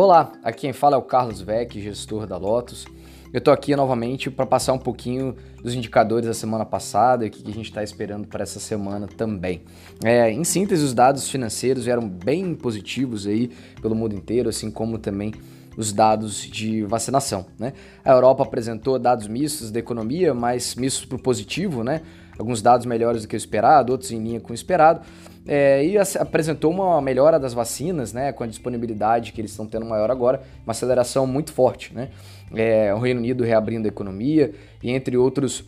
Olá, aqui quem fala é o Carlos Vec, gestor da Lotus. Eu estou aqui novamente para passar um pouquinho dos indicadores da semana passada e o que a gente está esperando para essa semana também. É, em síntese, os dados financeiros eram bem positivos aí pelo mundo inteiro, assim como também os dados de vacinação. Né? A Europa apresentou dados mistos da economia, mas mistos para o positivo, né? Alguns dados melhores do que o esperado, outros em linha com o esperado, é, e apresentou uma melhora das vacinas, né, com a disponibilidade que eles estão tendo maior agora, uma aceleração muito forte. Né? É, o Reino Unido reabrindo a economia e entre outros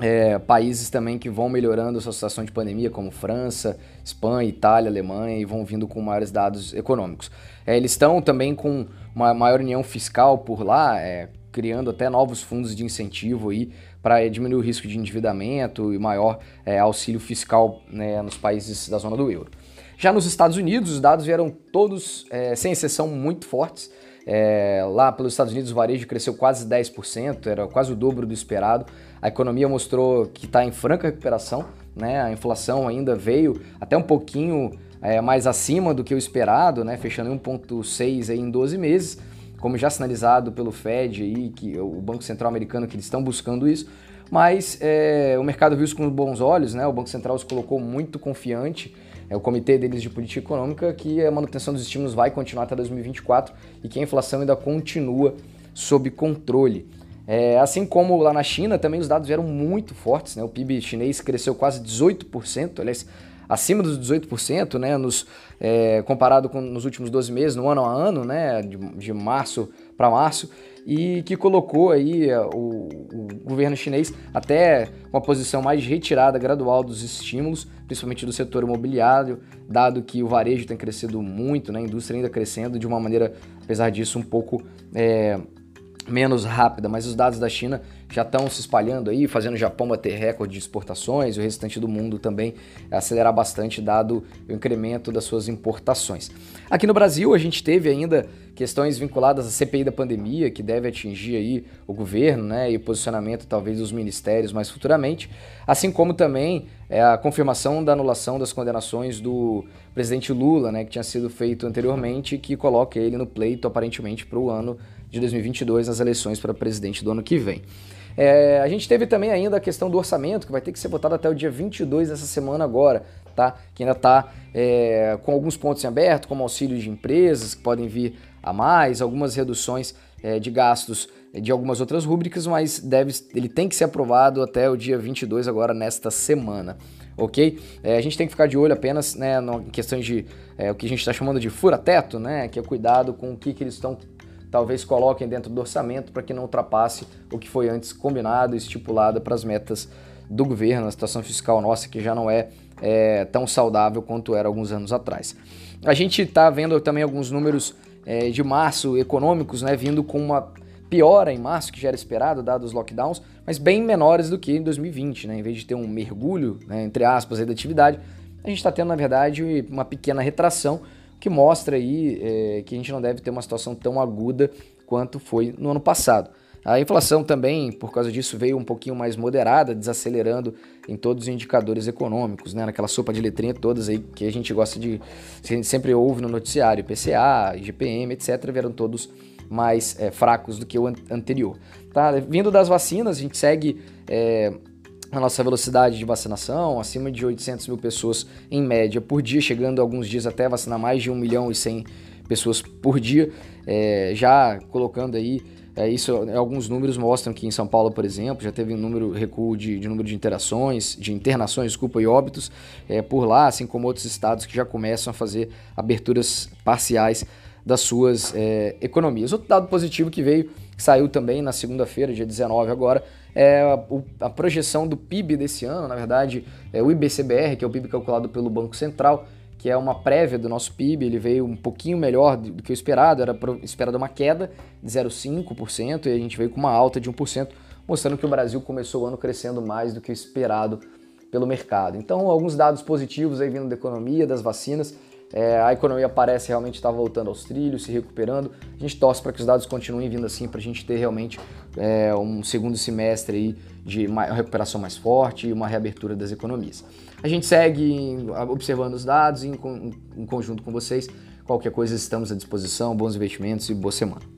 é, países também que vão melhorando a sua situação de pandemia, como França, Espanha, Itália, Alemanha, e vão vindo com maiores dados econômicos. É, eles estão também com uma maior união fiscal por lá, é, criando até novos fundos de incentivo aí para diminuir o risco de endividamento e maior é, auxílio fiscal né, nos países da zona do euro. Já nos Estados Unidos, os dados vieram todos, é, sem exceção, muito fortes. É, lá pelos Estados Unidos o varejo cresceu quase 10%, era quase o dobro do esperado. A economia mostrou que está em franca recuperação, né? a inflação ainda veio até um pouquinho é, mais acima do que o esperado, né? fechando em 1,6 em 12 meses, como já sinalizado pelo Fed, aí, que o Banco Central Americano, que eles estão buscando isso. Mas é, o mercado viu isso com bons olhos, né? o Banco Central se colocou muito confiante é o comitê deles de política econômica que a manutenção dos estímulos vai continuar até 2024 e que a inflação ainda continua sob controle. É, assim como lá na China, também os dados vieram muito fortes, né? O PIB chinês cresceu quase 18%, aliás, acima dos 18%, né? Nos, é, comparado com nos últimos 12 meses, no ano a ano, né? De, de março para março e que colocou aí é, o, o, governo chinês até uma posição mais retirada gradual dos estímulos, principalmente do setor imobiliário, dado que o varejo tem crescido muito, né, a indústria ainda crescendo de uma maneira, apesar disso, um pouco é, menos rápida, mas os dados da China já estão se espalhando aí, fazendo o Japão bater recorde de exportações o restante do mundo também acelerar bastante, dado o incremento das suas importações. Aqui no Brasil, a gente teve ainda questões vinculadas à CPI da pandemia, que deve atingir aí o governo né, e o posicionamento talvez dos ministérios mais futuramente, assim como também é, a confirmação da anulação das condenações do presidente Lula, né, que tinha sido feito anteriormente, que coloca ele no pleito aparentemente para o ano de 2022 nas eleições para presidente do ano que vem. É, a gente teve também ainda a questão do orçamento, que vai ter que ser votado até o dia 22 dessa semana agora, tá? Que ainda está é, com alguns pontos em aberto, como auxílio de empresas que podem vir a mais, algumas reduções é, de gastos de algumas outras rúbricas, mas deve, ele tem que ser aprovado até o dia 22 agora, nesta semana ok? É, a gente tem que ficar de olho apenas né, em questões de é, o que a gente está chamando de fura-teto, né, que é cuidado com o que, que eles estão talvez coloquem dentro do orçamento para que não ultrapasse o que foi antes combinado e estipulado para as metas do governo, a situação fiscal nossa que já não é, é tão saudável quanto era alguns anos atrás. A gente está vendo também alguns números é, de março econômicos, né, vindo com uma piora em março, que já era esperado, dados os lockdowns, mas bem menores do que em 2020, né? Em vez de ter um mergulho, né, entre aspas, da atividade, a gente está tendo, na verdade, uma pequena retração, que mostra aí é, que a gente não deve ter uma situação tão aguda quanto foi no ano passado. A inflação também, por causa disso, veio um pouquinho mais moderada, desacelerando em todos os indicadores econômicos, né? Naquela sopa de letrinha todas aí que a gente gosta de. a gente sempre ouve no noticiário, PCA, IGPM, etc., vieram todos mais é, fracos do que o an anterior. Tá? Vindo das vacinas, a gente segue. É, a nossa velocidade de vacinação, acima de 800 mil pessoas em média por dia, chegando alguns dias até vacinar mais de 1 milhão e 100 pessoas por dia, é, já colocando aí, é, isso, alguns números mostram que em São Paulo, por exemplo, já teve um número, recuo de, de número de interações, de internações, desculpa, e óbitos é, por lá, assim como outros estados que já começam a fazer aberturas parciais das suas é, economias. Outro dado positivo que veio, que saiu também na segunda-feira, dia 19 agora, é a, a, projeção do PIB desse ano, na verdade, é o IBCBR, que é o PIB calculado pelo Banco Central, que é uma prévia do nosso PIB, ele veio um pouquinho melhor do que o esperado, era esperada uma queda de 0,5% e a gente veio com uma alta de 1%, mostrando que o Brasil começou o ano crescendo mais do que o esperado pelo mercado. Então, alguns dados positivos aí vindo da economia, das vacinas, É, a economia parece realmente estar voltando aos trilhos, se recuperando. A gente torce para que os dados continuem vindo assim, para a gente ter realmente é, um segundo semestre aí de uma recuperação mais forte e uma reabertura das economias. A gente segue observando os dados em, em conjunto com vocês. Qualquer coisa estamos à disposição. Bons investimentos e boa semana.